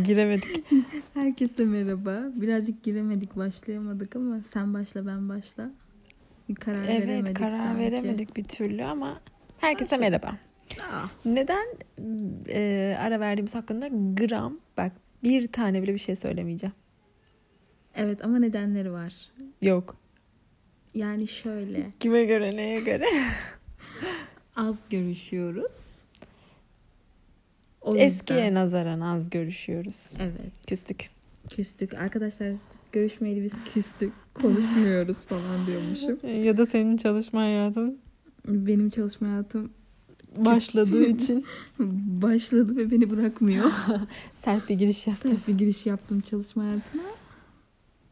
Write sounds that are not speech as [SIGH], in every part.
Giremedik. [LAUGHS] Herkese merhaba. Birazcık giremedik, başlayamadık ama sen başla ben başla. Bir karar evet veremedik karar sanki. veremedik bir türlü ama herkese Başla. merhaba. Aa, Neden e, ara verdiğimiz hakkında gram bak bir tane bile bir şey söylemeyeceğim. evet ama nedenleri var. Yok. Yani şöyle Kime göre neye göre? [LAUGHS] az görüşüyoruz. O yüzden- Eskiye nazaran az görüşüyoruz. Evet Küstük. küstük. Arkadaşlar görüşmeyeli biz küstük. Konuşmuyoruz [LAUGHS] falan diyormuşum. Ya da senin çalışma hayatın Benim çalışma hayatım başladığı [LAUGHS] için başladı ve beni bırakmıyor. [LAUGHS] sert bir giriş yaptın. Sert bir giriş yaptım çalışma hayatına.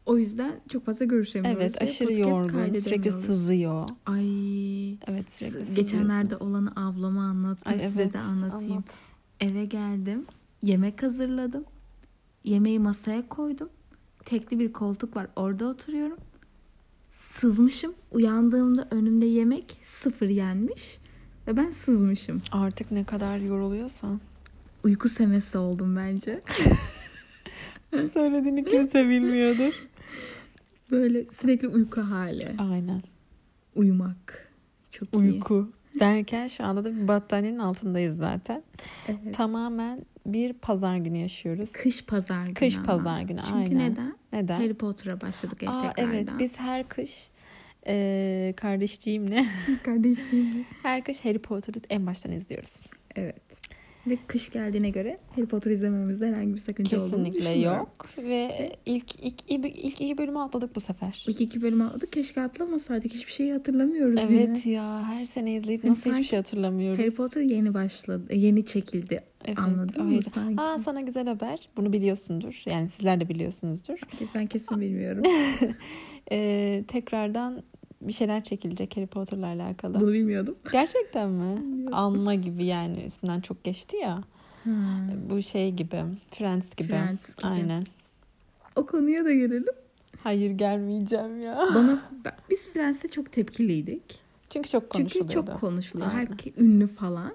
O yüzden çok fazla görüşemiyoruz. Evet ve aşırı yorgun. Sürekli sızıyor. Ay Evet sürekli sızıyorsun. geçenlerde olanı ablama anlattım Ay, size evet, de anlatayım. anlat. Eve geldim. Yemek hazırladım. Yemeği masaya koydum. Tekli bir koltuk var. Orada oturuyorum. Sızmışım. Uyandığımda önümde yemek sıfır yenmiş. Ve ben sızmışım. Artık ne kadar yoruluyorsan. Uyku semesi oldum bence. [LAUGHS] Söylediğini kimse bilmiyordur. Böyle sürekli uyku hali. Aynen. Uyumak. Çok iyi. Uyku. Derken şu anda da bir battaniyenin altındayız zaten. Evet. Tamamen bir pazar günü yaşıyoruz. Kış pazar günü. Kış ama. pazar günü, Çünkü aynen. neden? Neden? Harry Potter'a başladık Aa, tekrardan. evet biz her kış e, kardeşciğimle [LAUGHS] Kardeşciğim. her kış Harry Potter'ı en baştan izliyoruz. Evet. Ve kış geldiğine göre Harry Potter izlememizde herhangi bir sakınca olduğunu Kesinlikle düşünmüyorum. yok. Ve ilk ilk ilk iyi bölümü atladık bu sefer. İlk iki bölüm atladık. Keşke atlamasaydık. Hiçbir şeyi hatırlamıyoruz Evet yine. ya her sene izleyip nasıl hiçbir sanki şey hatırlamıyoruz. Harry Potter yeni başladı. Yeni çekildi. Evet, Anladın mı? Sanki. Aa sana güzel haber. Bunu biliyorsundur. Yani sizler de biliyorsunuzdur. Ben kesin bilmiyorum. [LAUGHS] Ee, tekrardan bir şeyler çekilecek Harry Potter'la alakalı. Bunu bilmiyordum. Gerçekten mi? Anma gibi yani üstünden çok geçti ya. Ha. Bu şey gibi. Friends gibi. Friends gibi. Aynen. O konuya da gelelim. Hayır gelmeyeceğim ya. Bana biz Friends'e çok tepkiliydik. Çünkü çok Çünkü konuşuluyordu. çok konuşuluyor. Aynen. Herkes ünlü falan.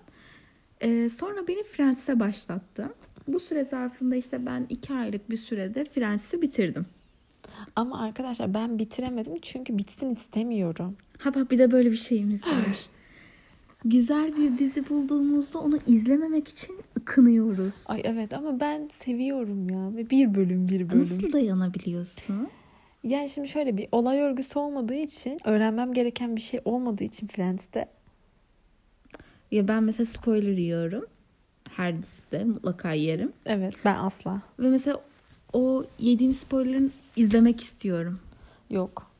Ee, sonra beni Friends'e başlattı. Bu süre zarfında işte ben iki aylık bir sürede Friends'i bitirdim. Ama arkadaşlar ben bitiremedim çünkü bitsin istemiyorum. Ha bak bir de böyle bir şeyimiz [SIGHS] var. Güzel bir dizi bulduğumuzda onu izlememek için ıkınıyoruz. Ay evet ama ben seviyorum ya. Ve bir bölüm bir bölüm. Nasıl dayanabiliyorsun? Yani şimdi şöyle bir olay örgüsü olmadığı için öğrenmem gereken bir şey olmadığı için Friends'te Ya ben mesela spoiler yiyorum. Her dizide mutlaka yerim. evet ben asla Ve mesela o yediğim spoiler'ın izlemek istiyorum. yok.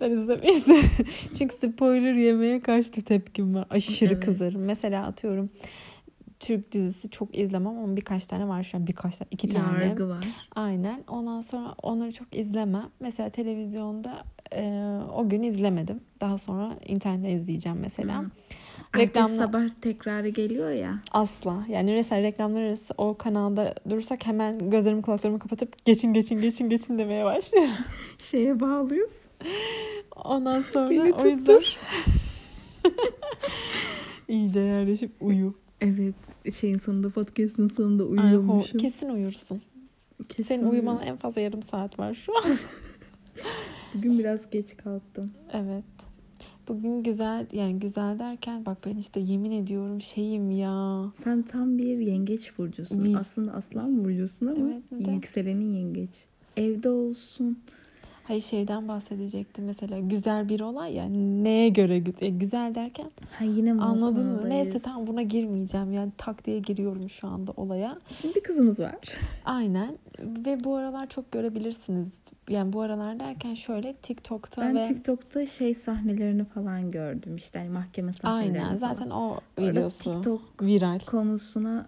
Ben izlemeyiz. [LAUGHS] Çünkü spoiler yemeye karşı tepkim var. Aşırı Evet. kızarım. Mesela atıyorum Türk dizisi çok izlemem ama birkaç tane var şu an. Birkaç tane. iki tane. Yargı var. Aynen. Ondan sonra onları çok izlemem. Mesela televizyonda e, o gün izlemedim. Daha sonra internette izleyeceğim mesela. Hı. Ertesi Reklamla sabah tekrarı geliyor ya. asla. Yani mesela reklamlar arası o kanalda durursak hemen gözlerimi kulaklarımı kapatıp geçin geçin geçin geçin demeye başlıyorum. [LAUGHS] Şeye bağlıyız. Ondan [LAUGHS] sonra Beni o yüzden [LAUGHS] iyice yerleşip uyu. Evet. Şeyin sonunda podcast'ın sonunda Ay, uyuyormuşum. kesin uyursun. Kesin Senin uyuyorum. uyumana en fazla yarım saat var şu an. Bugün biraz geç kalktım. Evet. Bugün güzel yani güzel derken bak ben işte yemin ediyorum şeyim ya. Sen tam bir yengeç burcusun. Biz- Aslında aslan burcusun ama Evet, neden? yükselenin yengeç. Evde olsun. Hayır şeyden bahsedecektim mesela güzel bir olay ya neye göre güzel, güzel derken Ha yine anladın mı? Neyse tamam buna girmeyeceğim yani tak diye giriyorum şu anda olaya. Şimdi bir kızımız var. [LAUGHS] Aynen ve bu aralar çok görebilirsiniz. Yani bu aralar derken şöyle TikTok'ta Ben ve TikTok'ta şey sahnelerini falan gördüm. İşte hani mahkeme sahnelerini aynen falan. zaten o Orada videosu TikTok viral. konusuna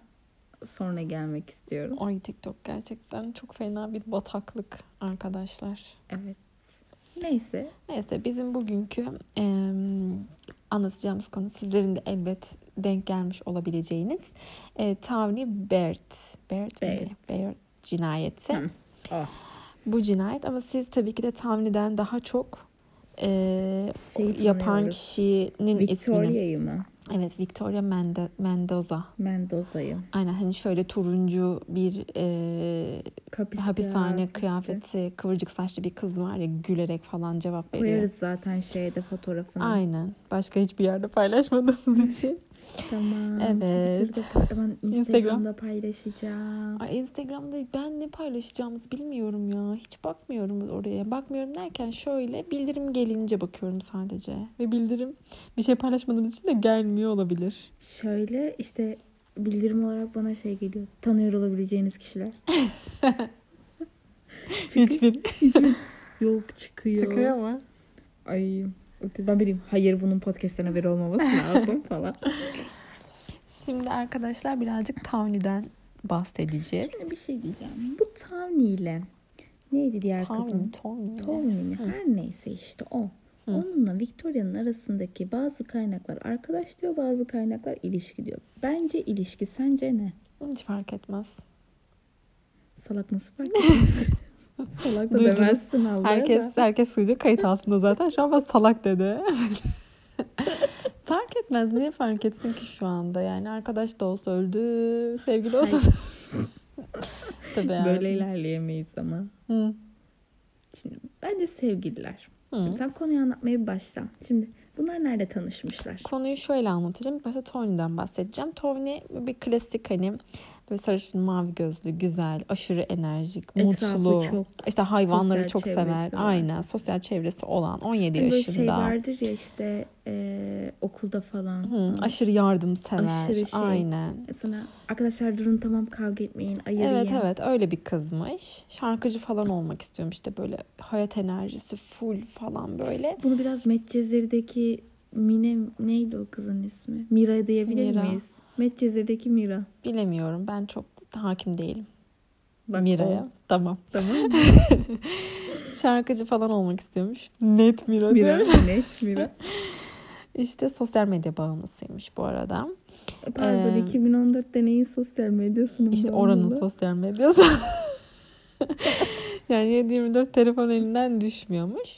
sonra gelmek istiyorum. Ay TikTok gerçekten çok fena bir bataklık arkadaşlar. Evet. Neyse. Neyse bizim bugünkü em, anlatacağımız konu sizlerin de elbet denk gelmiş olabileceğiniz e, Tavni Bert. Bert, Bert. miydi? Bert cinayeti. Hı. Oh. Bu cinayet ama siz tabii ki de Tavni'den daha çok e, Şeyi yapan kişinin ismini. Victoria'yı mı? Evet Victoria Mende, Mendoza. Mendoza'yı. Aynen hani şöyle turuncu bir e, Hapis hapishane kıyafeti. kıyafeti, kıvırcık saçlı bir kız var ya gülerek falan cevap veriyor. Koyarız zaten şeyde fotoğrafını. Aynen. Başka hiçbir yerde paylaşmadığımız [LAUGHS] için. Tamam. Evet. Twitter'da ben Instagram. Instagram'da paylaşacağım. Ay, Instagram'da ben ne paylaşacağımızı bilmiyorum ya. Hiç bakmıyorum oraya. Bakmıyorum derken şöyle bildirim gelince bakıyorum sadece. Ve bildirim bir şey paylaşmadığımız için de gelmiyor olabilir. Şöyle işte bildirim olarak bana şey geliyor. Tanıyor olabileceğiniz kişiler. [LAUGHS] Çünkü Hiçbir hiçbir yok çıkıyor. çıkıyor mu? Ay. Ben bileyim. Hayır bunun podcast'ten haberi olmaması [LAUGHS] lazım falan. Şimdi arkadaşlar birazcık Tawny'den bahsedeceğiz. Şimdi bir şey diyeceğim. Bu Tawny ile neydi diğer Tawny, kızın? Tawny. Tawny mi? Her neyse işte o. Hı. Onunla Victoria'nın arasındaki bazı kaynaklar arkadaş diyor, bazı kaynaklar ilişki diyor. Bence ilişki. Sence ne? Hiç fark etmez. Salak nasıl fark etmez? [LAUGHS] Salak da demezsin ablaya Herkes da. herkes duyacak kayıt altında zaten. Şu an bana salak dedi. [LAUGHS] fark etmez. Niye fark etsin ki şu anda? Yani arkadaş da olsa öldü. Sevgili olsa. [LAUGHS] Tabii yani. Böyle ilerleyemeyiz ama. Hı. Şimdi bence sevgililer. Hı. Şimdi sen konuyu anlatmaya bir başla. Şimdi bunlar nerede tanışmışlar? Konuyu şöyle anlatacağım. Başta Tony'den bahsedeceğim. Tony bir klasik hani böyle sarışın mavi gözlü, güzel, aşırı enerjik, Etrafı mutlu. çok işte hayvanları çok sever. var. Aynen. Sosyal çevresi olan 17 Hani böyle yaşında. şey vardır ya işte e, okulda falan. Hı, aşırı yardımsever. Aşırı şey. Aynen. Sana arkadaşlar durun tamam kavga etmeyin ayırayım. Evet evet öyle bir kızmış. Şarkıcı falan olmak istiyorum işte böyle hayat enerjisi full falan böyle. Bunu biraz Medcezir'deki Mine neydi o kızın ismi? Mira diyebilir Mira. miyiz? Medcezir'deki Mira. Bilemiyorum ben çok hakim değilim Bak Mira'ya. o. Tamam. Tamam? [LAUGHS] Şarkıcı falan olmak istiyormuş. Net Mira, Mira. [LAUGHS] Net Mira. [LAUGHS] İşte sosyal medya bağımlısıymış bu arada. Pardon Ee, 2014'te neyin sosyal medyasının İşte bağımlılığı? oranın sosyal medyası. yani 7-24 telefon elinden düşmüyormuş.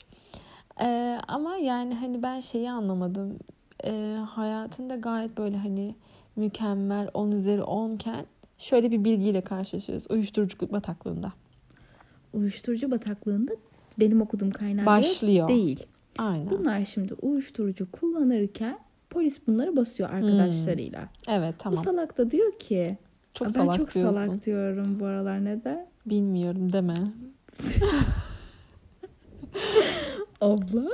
Ee, ama yani hani ben şeyi anlamadım. Ee, hayatında gayet böyle hani mükemmel 10 üzeri 10 iken şöyle bir bilgiyle karşılaşıyoruz. Uyuşturuculuk bataklığında. Uyuşturucu bataklığında benim okuduğum kaynağı Başlıyor. değil. Aynen. Bunlar şimdi uyuşturucu kullanırken polis bunları basıyor arkadaşlarıyla. Evet Bu tamam. salak da diyor ki Çok ben salak çok diyorsun. salak diyorum bu aralar neden? Bilmiyorum deme. [LAUGHS] Abla. [LAUGHS]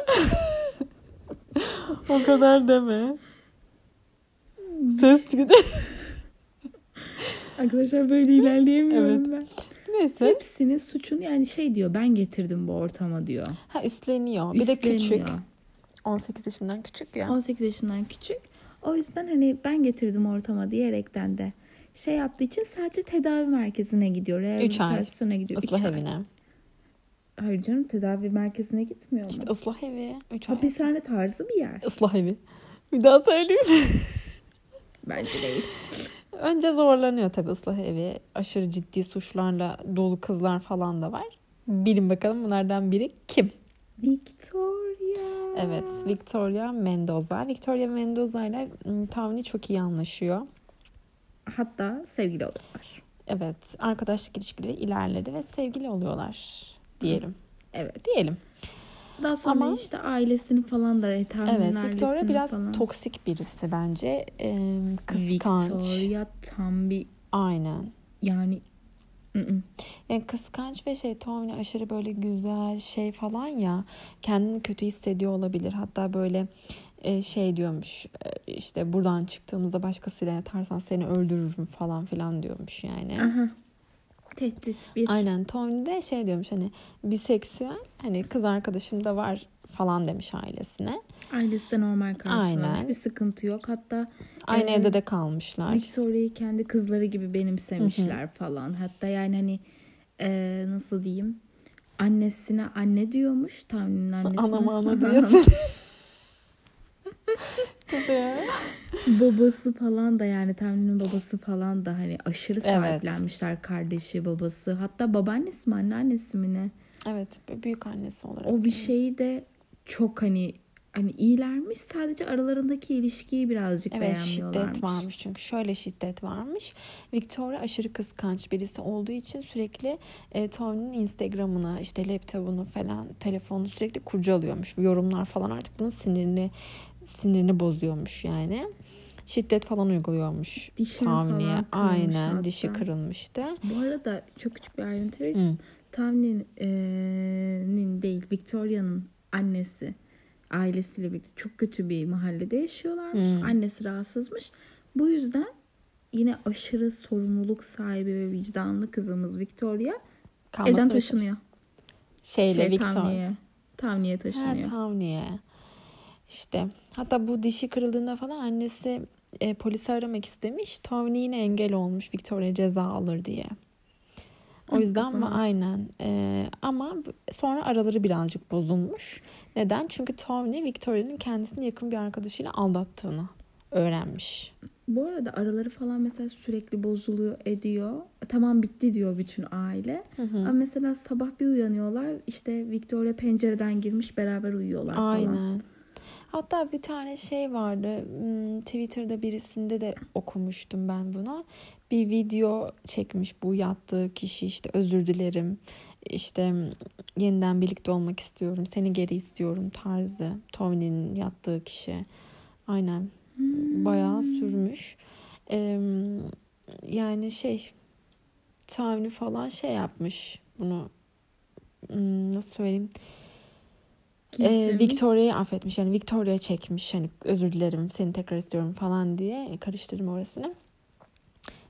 O kadar deme. Ses gider. [LAUGHS] Arkadaşlar böyle ilerleyemiyorum ben. Neyse. Hepsinin suçunu yani şey diyor ben getirdim bu ortama diyor. Ha üstleniyor. Bir de küçük. Üstleniyor. 18 yaşından küçük ya. 18 yaşından küçük. O yüzden hani ben getirdim ortama diyerekten de şey yaptığı için sadece tedavi merkezine gidiyor. Rehabilitasyona gidiyor. Üç Islah ay. evine. Hayır canım tedavi merkezine gitmiyor mu? İşte ıslah evi. 3 ay. Hapishane tarzı bir yer. Islah evi. Bir daha söyleyeyim mi? [LAUGHS] Bence değil. Önce zorlanıyor tabii ıslah evi. Aşırı ciddi suçlarla dolu kızlar falan da var. Bilin bakalım bunlardan biri kim? Victoria. Evet, Victoria Mendoza. Victoria Mendoza ile ım, Tawny çok iyi anlaşıyor. Hatta sevgili oluyorlar. Evet, arkadaşlık ilişkileri ilerledi ve sevgili oluyorlar diyelim. Evet. Diyelim. Daha sonra Ama- işte ailesini falan da tahminen Evet, Victoria biraz falan. toksik birisi bence. Ee, kıskanç. Victoria tam bir Aynen. yani ı-ı. Yani kıskanç ve şey Tony aşırı böyle güzel şey falan ya kendini kötü hissediyor olabilir. Hatta böyle e, şey diyormuş e, işte buradan çıktığımızda başkasıyla yatarsan seni öldürürüm falan filan diyormuş yani. Aha. Tehdit bir. Aynen Tony de şey diyormuş hani biseksüel hani kız arkadaşım da var falan demiş ailesine. Ailesi de normal karşılamış. Aynen. Bir sıkıntı yok. Hatta Aynı Ee, evde de kalmışlar. Victoria'yı kendi kızları gibi benimsemişler falan. Hatta yani hani e, nasıl diyeyim annesine anne diyormuş. Tahmin'in annesine. Anam ana [LAUGHS] diyorsun. Tabii ya. babası falan da yani Tahmin'in babası falan da hani aşırı Evet. sahiplenmişler kardeşi babası. Hatta babaannesi mi anneannesi mi ne? Evet büyük annesi olarak. O bir şeyi de çok hani hani iyilermiş sadece aralarındaki ilişkiyi birazcık Evet beğenmiyorlarmış. şiddet varmış çünkü şöyle şiddet varmış. Victoria aşırı kıskanç birisi olduğu için sürekli e, Tony'nin Instagram'ını işte laptopunu falan telefonunu sürekli kurcalıyormuş. Yorumlar falan artık bunun sinirini sinirini bozuyormuş yani. Şiddet falan uyguluyormuş Tony'ye. falan Aynen hatta. dişi kırılmıştı. Bu arada çok küçük bir ayrıntı vereceğim. Hı. Değil Victoria'nın annesi ailesiyle birlikte çok kötü bir mahallede yaşıyorlarmış. Hı. Annesi rahatsızmış. Bu yüzden yine aşırı sorumluluk sahibi ve vicdanlı kızımız Victoria Kalmasını evden taşınıyor. Şeyle şey, Victoria. Tavni'ye. Tavni'ye Ha, taşınıyor. Tavni'ye. İşte hatta bu dişi kırıldığında falan annesi e, polisi aramak istemiş. Tavni yine engel olmuş Victoria ceza alır diye. O yüzden ama aynen. E, ama sonra araları birazcık bozulmuş. Neden? Çünkü Tony Victoria'nın kendisini yakın bir arkadaşıyla aldattığını öğrenmiş. Bu arada araları falan mesela sürekli bozuluyor ediyor. Tamam bitti diyor bütün aile. Hı hı. Ama mesela sabah bir uyanıyorlar işte Victoria pencereden girmiş beraber uyuyorlar falan. Aynen. Hatta bir tane şey vardı. hmm, Twitter'da birisinde de okumuştum ben bunu. Bir video çekmiş bu yattığı kişi işte özür dilerim. işte yeniden birlikte olmak istiyorum. Seni geri istiyorum tarzı. Tony'nin yattığı kişi. Aynen. Hmm. Bayağı sürmüş. Ee, yani şey Tony falan şey yapmış bunu hmm, nasıl söyleyeyim Gizlemiş. Victoria'yı affetmiş. Yani Victoria çekmiş. Hani özür dilerim seni tekrar istiyorum falan diye. Karıştırdım orasını.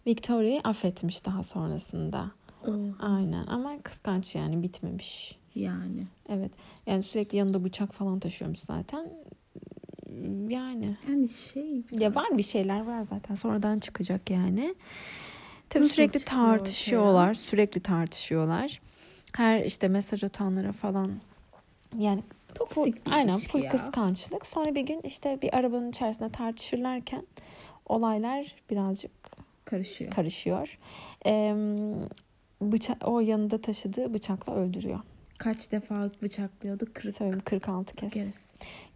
Victoria'yı affetmiş daha sonrasında. Oh, Aynen ama kıskanç yani bitmemiş. yani. Evet. Yani sürekli yanında bıçak falan taşıyormuş zaten. Yani Yani şey ya var bir şeyler var zaten. Sonradan çıkacak yani. Tabii Nasıl sürekli tartışıyorlar. Sürekli tartışıyorlar. Her işte mesaj atanlara falan yani Full, toksik bir aynen full ya. kıskançlık. Sonra bir gün işte bir arabanın içerisinde tartışırlarken olaylar birazcık karışıyor. karışıyor. Ee, bıça- o yanında taşıdığı bıçakla öldürüyor. Kaç defa bıçaklıyordu? 40 Söyleyeyim 46 kez. kez.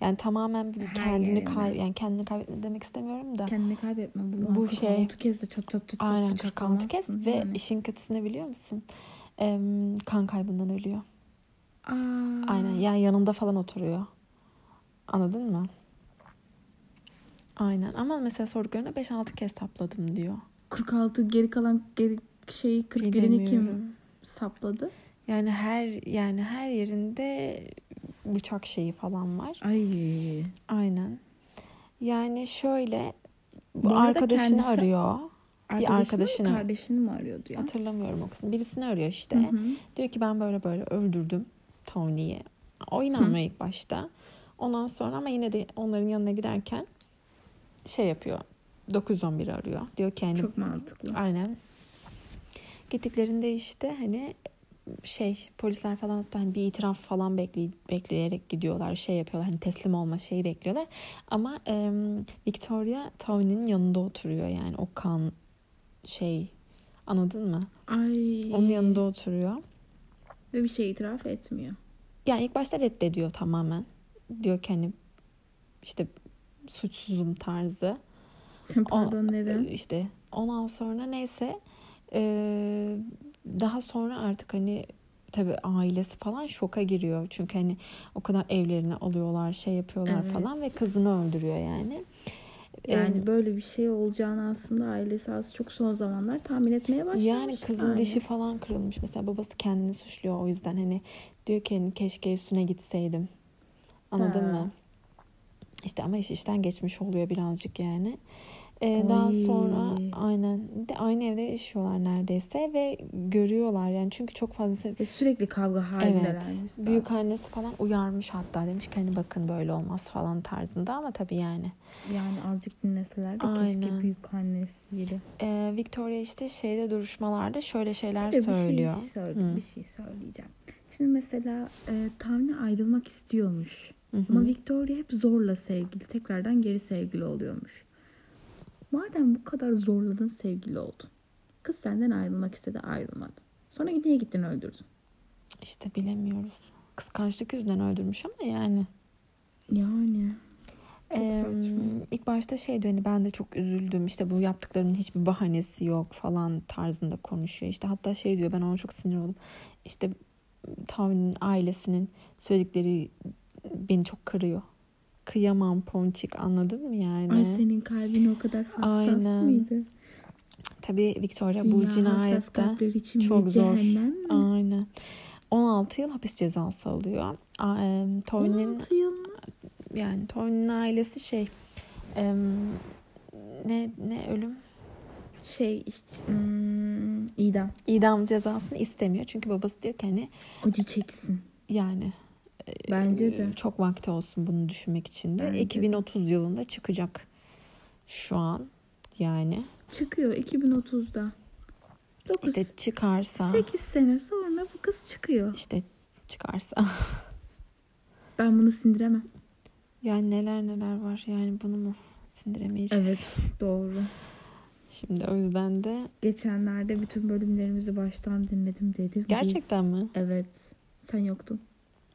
Yani tamamen bir Her kendini kay yani kendini kaybetme demek istemiyorum da. Kendini kaybetme. Bu, Bu bu şey- şey. 6 kez de çat çat çat Aynen 46 kez ve yani. işin kötüsünü biliyor musun? Ee, kan kaybından ölüyor. Aa, Aynen yani yanında falan oturuyor. Anladın mı? Aynen ama mesela sorduklarında 5-6 kez sapladım diyor. 46 geri kalan geri şey 41'ini Bilemiyorum. kim sapladı? Yani her yani her yerinde bıçak şeyi falan var. Ay. Aynen. Yani şöyle bu arkadaşını kendisi- arıyor. Arkadaşını arkadaşını- mı kardeşini mi arıyordu ya? Hatırlamıyorum o kısmını. Birisini arıyor işte. Hı hı. Diyor ki ben böyle böyle öldürdüm Tony'yi. O inanmıyor ilk başta. Ondan sonra ama yine de onların yanına giderken şey yapıyor. 911 arıyor. Diyor ki hani Çok mantıklı. Aynen. Gittiklerinde işte hani şey polisler falan hatta hani bir itiraf falan bekley bekleyerek gidiyorlar. Şey yapıyorlar hani teslim olma şeyi bekliyorlar. Ama e, Victoria Tony'nin yanında oturuyor yani o kan şey anladın mı? Ay. Onun yanında oturuyor. Ve bir şey itiraf etmiyor. Yani ilk başta reddediyor tamamen. Diyor ki hani işte suçsuzum tarzı. Pardon neden? İşte ondan sonra neyse eee, daha sonra artık hani tabii ailesi falan şoka giriyor. Çünkü hani o kadar evlerini alıyorlar şey yapıyorlar Evet. falan ve kızını öldürüyor yani. Yani Eee, böyle bir şey olacağını aslında ailesi az çok son zamanlar tahmin etmeye başlamış. yani kızın Yani. dişi falan kırılmış. Mesela babası kendini suçluyor o yüzden hani diyor ki hani keşke üstüne gitseydim. Anladın Ha. mı? İşte ama iş işten geçmiş oluyor birazcık yani. Ee, daha sonra aynen de aynı evde yaşıyorlar neredeyse ve görüyorlar yani çünkü çok fazla Ve sürekli kavga halindeler. Evet. Büyük annesi falan uyarmış hatta demiş ki hani bakın böyle olmaz falan tarzında ama tabii yani. Yani azıcık dinleseler de Aynen. keşke büyük annesiyle. Ee, Victoria işte şeyde duruşmalarda şöyle şeyler de söylüyor. Bir şey, söyle, bir şey söyleyeceğim. Şimdi mesela e, Tavni ayrılmak istiyormuş. Hı hı. Ama Victoria hep zorla sevgili. Tekrardan geri sevgili oluyormuş. Madem bu kadar zorladın sevgili oldun. Kız senden ayrılmak istedi ayrılmadın. Sonra niye gittin öldürdün? İşte bilemiyoruz. Kıskançlık yüzünden öldürmüş ama yani. Yani. Ee, ilk başta şeydi hani ben de çok üzüldüm işte bu yaptıklarının hiçbir bahanesi yok falan tarzında konuşuyor. İşte hatta şey diyor ben ona çok sinir oldum. İşte Tony'nin ailesinin söyledikleri beni çok kırıyor. Kıyamam Ponçik anladın mı yani? Ay senin kalbin o kadar hassas Aynen. mıydı? Tabii Victoria Dünya bu cinayette çok zor. mi? aynen 16 yıl hapis cezası alıyor. Tony'nin 16 yıl mı? yani Tony'nin ailesi şey ne ne ölüm Şey hmm, idam. idam cezasını istemiyor. Çünkü babası diyor ki hani Acı çeksin. yani Bence de. çok vakti olsun bunu düşünmek için de. Bence de. 2030 yılında çıkacak şu an yani. Çıkıyor 2030'da. 9, işte çıkarsa 8 sene sonra bu kız çıkıyor. işte çıkarsa [LAUGHS] Ben bunu sindiremem. yani neler neler var yani bunu mu sindiremeyeceğiz. Evet [LAUGHS] doğru. Şimdi o yüzden de Geçenlerde bütün bölümlerimizi baştan dinledim dedim. gerçekten mi? Biz- Evet. Sen yoktun.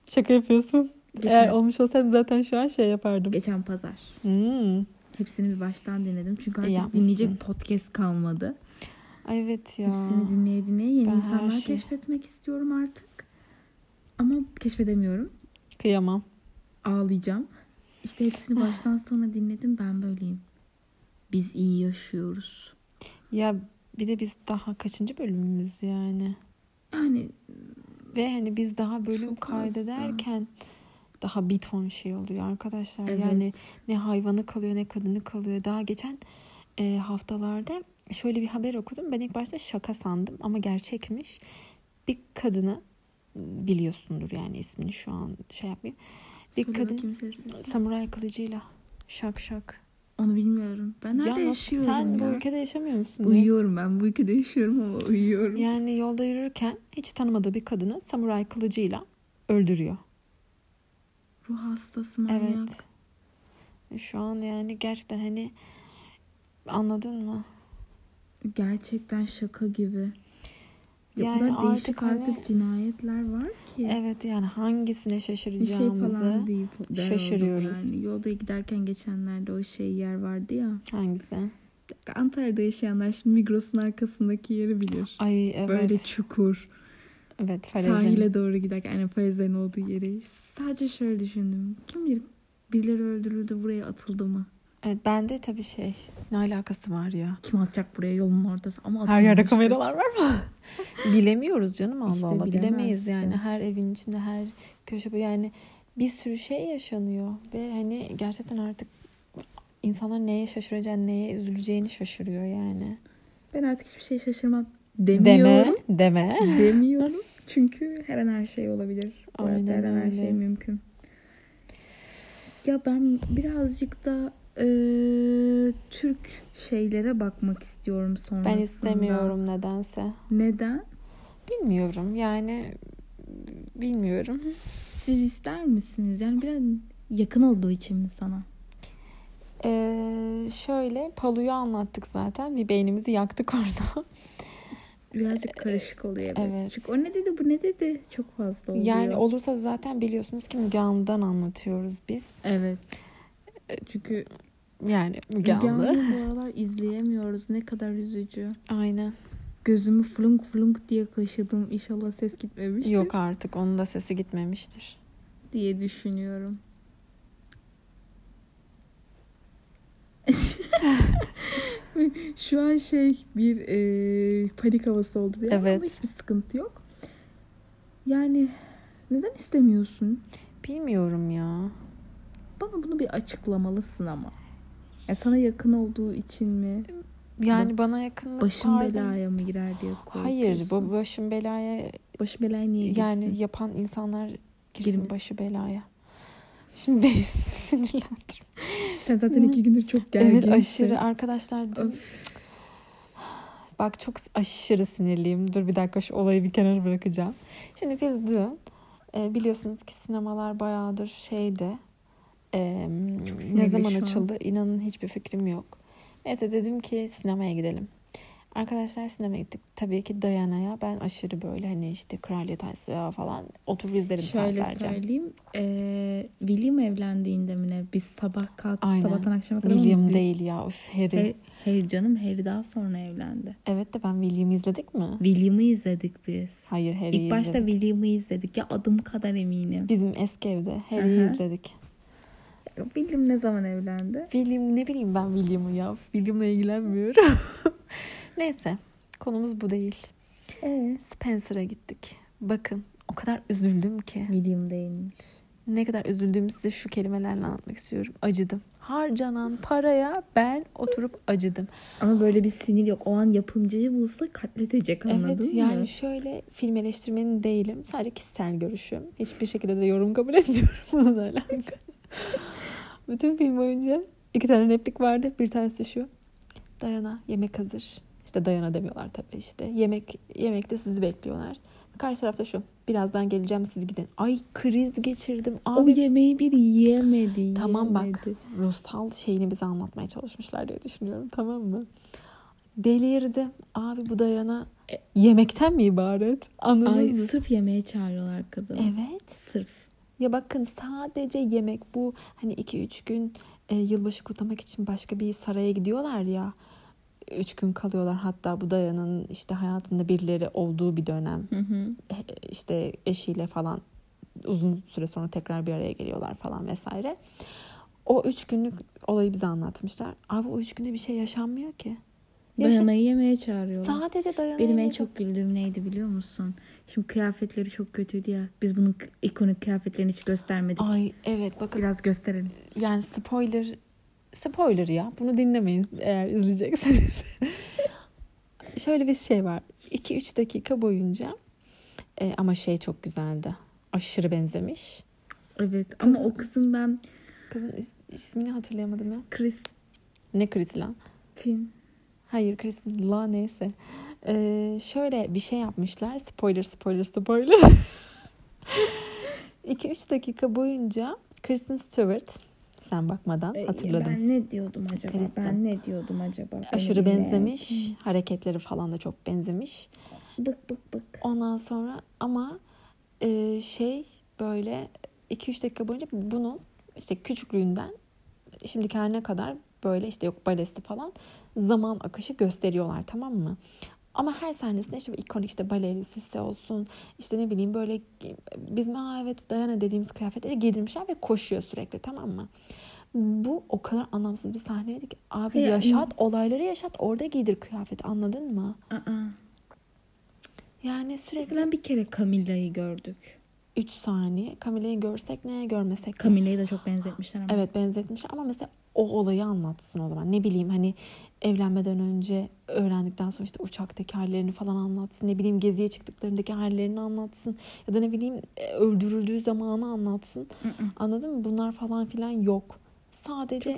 Şaka yapıyorsun. Geçen, Eğer olmuş olsaydım zaten şu an şey yapardım. geçen pazar. Hmm. Hepsini bir baştan dinledim. Çünkü artık yapmışsın. dinleyecek podcast kalmadı. Ay Evet ya. Hepsini dinleye dinleye yeni Ben insanlar şey- keşfetmek istiyorum artık. Ama keşfedemiyorum. Kıyamam. Ağlayacağım. İşte hepsini baştan sona dinledim. Ben böyleyim. Biz iyi yaşıyoruz. Ya bir de biz daha kaçıncı bölümümüz yani. Yani Ve hani biz daha bölüm Çok kaydederken daha bir ton şey oluyor arkadaşlar. evet. Yani ne hayvanı kalıyor ne kadını kalıyor. Daha geçen e, haftalarda şöyle bir haber okudum. Ben ilk başta şaka sandım ama gerçekmiş. Bir kadını biliyorsundur yani ismini şu an şey yapmayayım. Bir Söyle kadın samuray kılıcıyla şak şak. Onu bilmiyorum. Ben nerede ya yaşıyorum sen ya? bu ülkede yaşamıyor musun? ya? Uyuyorum ben. Bu ülkede yaşıyorum ama uyuyorum. Yani yolda yürürken hiç tanımadığı bir kadını samuray kılıcıyla öldürüyor. Ruh hastası manyak. Evet. Şu an yani gerçekten hani anladın mı? Gerçekten şaka gibi. Ya Yani o kadar değişik artık hani- artık cinayetler var ki. Evet yani hangisine Bir şey şaşıracağımızı falan deyip der şaşırıyoruz. Yani. Yolda giderken geçenlerde o şey yer vardı ya. hangisi? Antalya'da yaşayanlar şimdi Migros'un arkasındaki yeri bilir. Ay evet. Böyle çukur. evet Farez'in. Sahile doğru giderken yani Faizlerin olduğu yeri. Sadece şöyle düşündüm. Kim bilir birileri öldürüldü buraya atıldı mı? Evet bende tabii şey ne alakası var ya? Kim atacak buraya yolun ortası? Ama Her yerde kameralar var mı? [LAUGHS] Bilemiyoruz canım Allah İşte Allah. Bilemeyiz yani her evin içinde her köşe yani bir sürü şey yaşanıyor ve hani gerçekten artık insanlar neye şaşıracağını, neye üzüleceğini şaşırıyor yani. Ben artık hiçbir şey şaşırmam demiyorum. Deme, deme. [LAUGHS] Demiyorum. Çünkü her an her şey olabilir. Bu Aynen her an her şey mümkün. Ya ben birazcık da e, Türk şeylere bakmak istiyorum sonrasında. Ben istemiyorum nedense. Neden? Bilmiyorum yani bilmiyorum. Siz ister misiniz? Yani biraz yakın olduğu için mi sana? Ee, şöyle Palu'yu anlattık zaten. Bir beynimizi yaktık [LAUGHS] orada. Birazcık karışık oluyor evet. Evet. Çünkü o ne dedi bu ne dedi çok fazla oluyor. Yani olursa zaten biliyorsunuz ki Müge Anlı'dan anlatıyoruz biz. Evet. Çünkü Yani Müge Anlı. Bu [LAUGHS] aralar izleyemiyoruz. Ne kadar üzücü. Aynen. Gözümü flunk flunk diye kaşıdım. İnşallah ses gitmemiştir Yok artık onun da sesi gitmemiştir. diye düşünüyorum. [LAUGHS] Şu an şey bir e, panik havası oldu an Evet. ama hiçbir sıkıntı yok. Yani neden istemiyorsun? Bilmiyorum ya. Bana bunu bir açıklamalısın ama. Ya sana yakın olduğu için mi? Yani bana yakın Başım tarzım- belaya mı girer diye korkuyorsun. Hayır bu başım belaya Başım belaya niye girsin? yani yapan insanlar girsin Girmesin. başı belaya. Şimdi beni [LAUGHS] sinirlendir. Sen zaten iki gündür çok gerginsin. Evet aşırı arkadaşlar dün... Bak çok aşırı sinirliyim. Dur bir dakika şu olayı bir kenara bırakacağım. Şimdi biz dün e, biliyorsunuz ki sinemalar bayağıdır şeydi. E, Çok ne zaman şu an. açıldı inanın hiçbir fikrim yok. Neyse dedim ki sinemaya gidelim. Arkadaşlar sinemaya gittik. Tabii ki Diana'ya ben aşırı böyle hani işte Kraliyet Asya falan oturup izlerim Şöyle saatlerce. söyleyeyim. Ee, William evlendiğinde mi ne? Biz sabah kalkıp Aynen. sabahtan akşama kadar William onu- değil ya. Üf, Harry. Harry, Harry canım Harry daha sonra evlendi. Evet de ben William'ı izledik mi? William'ı izledik biz. Hayır Harry'i İlk başta izledik. William'ı izledik. Ya adım kadar eminim. Bizim eski evde Harry'i izledik. William ne zaman evlendi? William ne bileyim ben William'ı ya. William'la ilgilenmiyorum. [LAUGHS] Neyse konumuz bu değil. Ee? Spencer'a gittik. Bakın o kadar üzüldüm ki. William değilmiş. Ne kadar üzüldüğümü size şu kelimelerle anlatmak istiyorum. Acıdım. Harcanan paraya ben oturup acıdım. Ama böyle bir sinir yok. O an yapımcıyı bulsa katletecek anladın evet mı? yani şöyle film eleştirmeni değilim. Sadece kişisel görüşüm. Hiçbir şekilde de yorum kabul [LAUGHS] etmiyorum bununla alakalı. Bütün film boyunca iki tane replik vardı. Bir tanesi şu. Dayana yemek hazır. İşte Dayana demiyorlar tabii işte. Yemek yemekte sizi bekliyorlar. Karşı tarafta şu. Birazdan geleceğim siz gidin. Ay kriz geçirdim. o Abi yemeği bir yiyemedi. Tamam bak yiyemedi. ruhsal şeyini bize anlatmaya çalışmışlar diye düşünüyorum tamam mı? Delirdim. Abi bu dayana e, yemekten mi ibaret? Anladın Ay mı? sırf yemeğe çağırıyorlar kadını. Evet. Sırf. Ya bakın sadece yemek bu hani 2-3 gün e, yılbaşı kutlamak için başka bir saraya gidiyorlar ya. 3 gün kalıyorlar hatta bu dayanın işte hayatında birileri olduğu bir dönem. Hı hı. E, işte eşiyle falan uzun süre sonra tekrar bir araya geliyorlar falan vesaire. O üç günlük olayı bize anlatmışlar. Abi o üç günde bir şey yaşanmıyor ki. Dayanayı yemeğe çağırıyorlar. Sadece dayanıyor. Benim en çok güldüğüm neydi biliyor musun? Şimdi kıyafetleri çok kötüydü ya. Biz bunun ikonik kıyafetlerini hiç göstermedik. Ay evet bakın Biraz gösterelim. yani spoiler spoiler ya bunu dinlemeyin eğer izleyecekseniz. [LAUGHS] Şöyle bir şey var. 2-3 dakika boyunca e, ama şey çok güzeldi. Aşırı benzemiş. Evet Kızın- ama o kızın ben Kızın is- ismini hatırlayamadım ya. Kristin Ne Chris lan? Hayır Chris la neyse. Ee, şöyle bir şey yapmışlar. Spoiler spoiler spoiler. [LAUGHS] 2-3 dakika boyunca Kristen Stewart sen bakmadan Ee, hatırladım. Ben ne diyordum acaba? Kristen. Ben ne diyordum acaba? Aşırı benzemiş. Hareketleri falan da çok benzemiş. Bık bık bık. Ondan sonra ama e, şey böyle 2-3 dakika boyunca bunun işte küçüklüğünden şimdiki haline kadar böyle işte yok balesi falan zaman akışı gösteriyorlar tamam mı? Ama her sahnesinde işte ikonik işte bale elbisesi olsun işte ne bileyim böyle bizim aa evet Dayana dediğimiz kıyafetleri giydirmişler ve koşuyor sürekli tamam mı? Bu o kadar anlamsız bir sahneydi ki abi Hayır, yaşat olayları yaşat orada giydir kıyafeti anladın mı? Aa. Yani sürekli Mesela bir kere Camilla'yı gördük. 3 saniye Camille'yi görsek ne görsek ne. Camilla'yı da çok benzetmişler ama. Evet benzetmişler ama mesela o olayı anlatsın o zaman. Ne bileyim hani evlenmeden önce öğrendikten sonra işte uçaktaki hallerini falan anlatsın. Ne bileyim geziye çıktıklarındaki hallerini anlatsın. Ya da ne bileyim e, öldürüldüğü zamanı anlatsın. Anladın mı? Bunlar falan filan yok. Sadece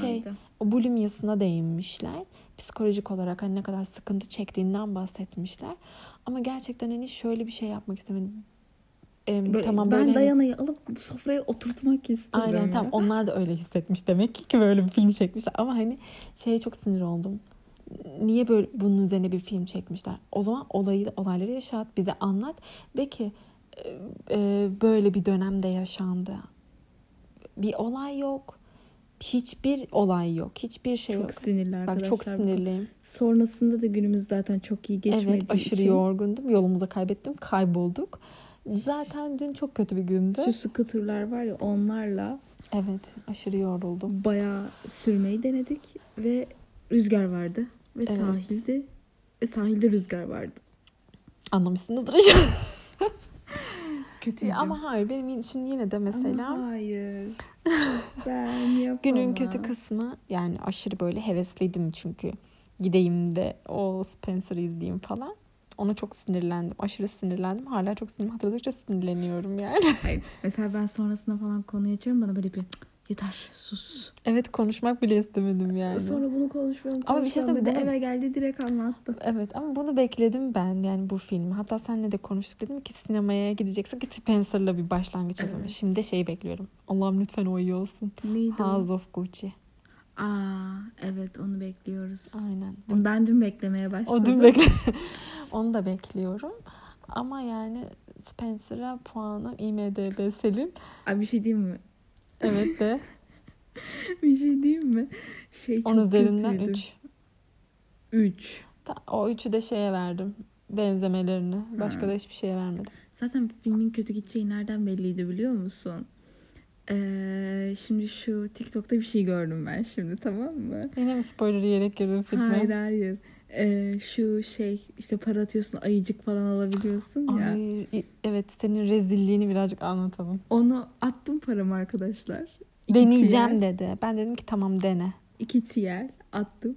şey bulimyasına değinmişler. Psikolojik olarak hani ne kadar sıkıntı çektiğinden bahsetmişler. Ama gerçekten hani şöyle bir şey yapmak istemedim. Em, Böyle, tamam ben böyle hani- Dayana'yı alıp sofraya oturtmak istedim. Aynen tam onlar da öyle hissetmiş demek ki böyle bir film çekmişler. Ama hani şeye çok sinir oldum. Niye böyle bunun üzerine bir film çekmişler? O zaman olayı olayları yaşat, bize anlat. De ki e, e, böyle bir dönemde yaşandı. Bir olay yok. Hiçbir olay yok. Hiçbir şey Çok yok. sinirli Bak arkadaşlar. çok bu konu. sinirliyim. Sonrasında da günümüz zaten çok iyi geçmediği Evet aşırı için. yorgundum. Yolumuza kaybettim. Kaybolduk. Zaten dün çok kötü bir gündü. Şu scooterlar var ya onlarla Evet aşırı yoruldum. bayağı sürmeyi denedik ve rüzgar vardı. Ve Evet. sahilde ve sahilde rüzgar vardı. Anlamışsınızdır inşallah. [LAUGHS] Kötüydü. Ama hayır benim için yine de mesela Ama hayır. [LAUGHS] ben yapamam. günün kötü kısmı yani aşırı böyle hevesliydim çünkü gideyim de o Spencer'ı izleyeyim falan. Ona çok sinirlendim. Aşırı sinirlendim. Hala çok sinirlendim. Hatırladıkça sinirleniyorum yani. [LAUGHS] Hayır. Mesela ben sonrasında falan konuyu açıyorum bana böyle bir "Cık, yeter sus. evet konuşmak bile istemedim yani. Sonra bunu konuşmayalım. Ama bir şey söyleyeyim, dedi. bunu- eve geldi direkt anlattı. Evet ama bunu bekledim ben yani bu filmi. Hatta seninle de konuştuk dedim ki sinemaya gideceksek git Spencer'la bir başlangıç yapalım. Evet. Şimdi de şeyi bekliyorum. Allah'ım lütfen o iyi olsun. Neydi o? House of Gucci. Aa evet onu bekliyoruz. Aynen. Onu ben dün beklemeye başladım. O dün bekle. [LAUGHS] Onu da bekliyorum. Ama yani Spencer'a puanım IMDB Selin. Abi bir şey diyeyim mi? Evet de [LAUGHS] Bir şey diyeyim mi? Şey çok 10 üzerinden kötüydü. 3. 3. O 3'ü de şeye verdim. Benzemelerini. Başka Ha. da hiçbir şeye vermedim. Zaten filmin kötü gideceği nereden belliydi biliyor musun? Ee, şimdi şu TikTok'ta bir şey gördüm ben şimdi tamam mı? Yine mi spoiler yiyerek görüyorum filmi? Hayır hayır. Ee, şu şey işte para atıyorsun ayıcık falan alabiliyorsun ya. Ay, evet senin rezilliğini birazcık anlatalım. Onu attım paramı arkadaşlar. İki Deneyeceğim TL, dedi. Ben dedim ki tamam dene. İki TL attım.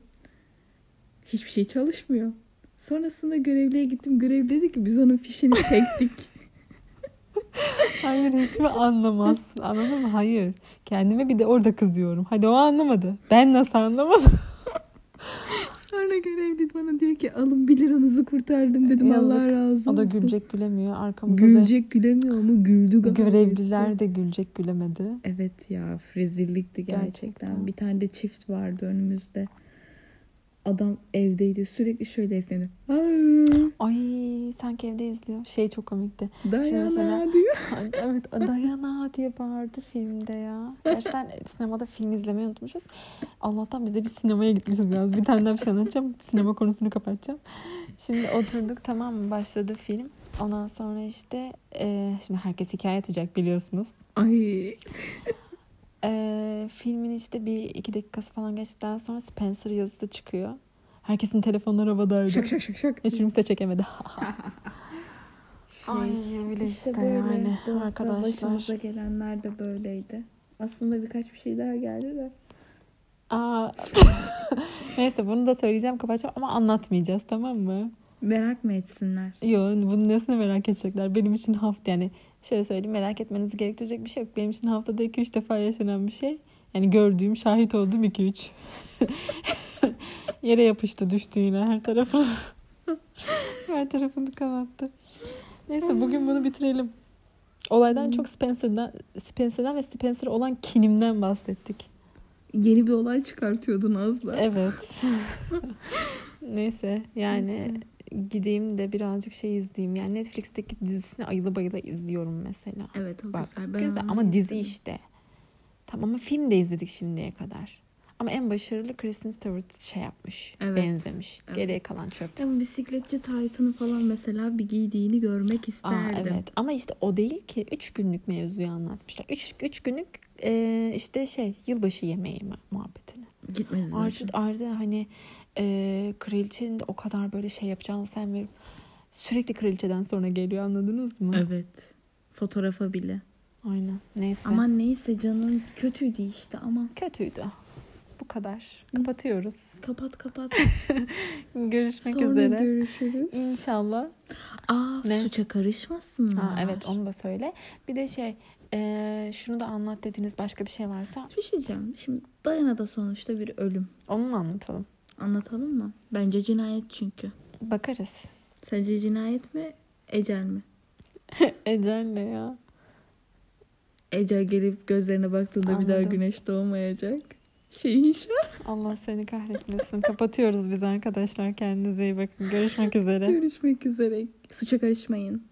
Hiçbir şey çalışmıyor. Sonrasında görevliye gittim. Görevli dedi ki biz onun fişini çektik. [LAUGHS] Hayır hiç mi anlamazsın? Anladın mı? Hayır. Kendime bir de orada kızıyorum. Hadi o anlamadı. Ben nasıl anlamadım? [LAUGHS] Sonra görevli bana diyor ki alın 1 liranızı kurtardım dedim. Yazık. Allah razı olsun. O da gülecek gülemiyor. Arkamızda Gülecek gülemiyor mu? Güldü da gayet. görevliler de gülecek gülemedi. Evet ya rezillikti gerçekten. Gerçekten. Bir tane de çift vardı önümüzde. Adam evdeydi sürekli şöyle esnedi. "Aa, Ay sanki evde izliyor. Şey çok komikti. Dayana mesela- diyor. [LAUGHS] Evet Dayana diye bağırdı filmde ya. Gerçekten sinemada film izlemeyi unutmuşuz. Allah'tan biz de bir sinemaya gitmişiz yalnız. Bir tane daha bir şey anlatacağım. Sinema konusunu kapatacağım. Şimdi oturduk tamam mı başladı film. Ondan sonra işte e, şimdi herkes hikaye atacak biliyorsunuz. Ay [LAUGHS] E, filmin işte bir iki dakikası falan geçtikten sonra Spencer yazısı çıkıyor. Herkesin telefonları havadaydı. şak şak şak şak. Hiç kimse çekemedi. [LAUGHS] Şey, Ay öyle işte, böyle. yani arkadaşlar. Başımıza gelenler de böyleydi. Aslında birkaç bir şey daha geldi de. Aa. [LAUGHS] Neyse bunu da söyleyeceğim kapatacağım ama anlatmayacağız tamam mı? Merak mı etsinler? Yo bunun nesini merak edecekler. Benim için hafta yani şöyle söyleyeyim merak etmenizi gerektirecek bir şey yok. Benim için haftada 2-3 defa yaşanan bir şey. Yani gördüğüm, şahit olduğum 2-3. [LAUGHS] Yere yapıştı düştü yine her tarafı. [LAUGHS] her tarafını kanattı. Neyse bugün bunu bitirelim. Olaydan çok Spencer'dan, Spencer'dan ve Spencer olan kinimden bahsettik. Yeni bir olay çıkartıyordun Azla. Evet. [LAUGHS] Neyse yani gideyim de birazcık şey izleyeyim. Yani Netflix'teki dizisini ayıla bayıla izliyorum mesela. Evet o Bak güzel. Ben güzel ama dizi izledim. işte. Tamam ama film de izledik şimdiye kadar. Ama en başarılı Kristen Stewart şey yapmış. Evet. Benzemiş. Evet. Geriye kalan çöp. Ama bisikletçi taytını falan mesela bir giydiğini görmek Aa, isterdim. evet ama işte o değil ki. Üç günlük mevzuyu anlatmışlar. Üç, üç günlük e, işte şey yılbaşı yemeği mu- muhabbetini. Gitmedi zaten. Artı, artı hani e, kraliçenin de o kadar böyle şey yapacağını sen verip sürekli kraliçeden sonra geliyor anladınız mı? Evet. Fotoğrafa bile. Aynen. Neyse. Ama neyse canım kötüydü işte ama. kötüydü. Bu kadar. Kapatıyoruz. Kapat kapat. [LAUGHS] Görüşmek Sonra üzere. görüşürüz. İnşallah. Aa Ne? suça karışmasınlar. Aa, evet onu da söyle. Bir de şey e, şunu da anlat dediğiniz başka bir şey varsa Bir şey diyeceğim. Şimdi Dayana da sonuçta bir ölüm. onu mu anlatalım? Anlatalım mı? Bence cinayet çünkü. Bakarız. Sence cinayet mi? Ecel mi? [LAUGHS] Ecel ne ya? Ecel gelip gözlerine baktığında bir daha Anladım. güneş doğmayacak. Şey inşallah. Allah seni kahretmesin. Kapatıyoruz biz arkadaşlar. Kendinize iyi bakın. Görüşmek üzere. Görüşmek üzere. Suça karışmayın.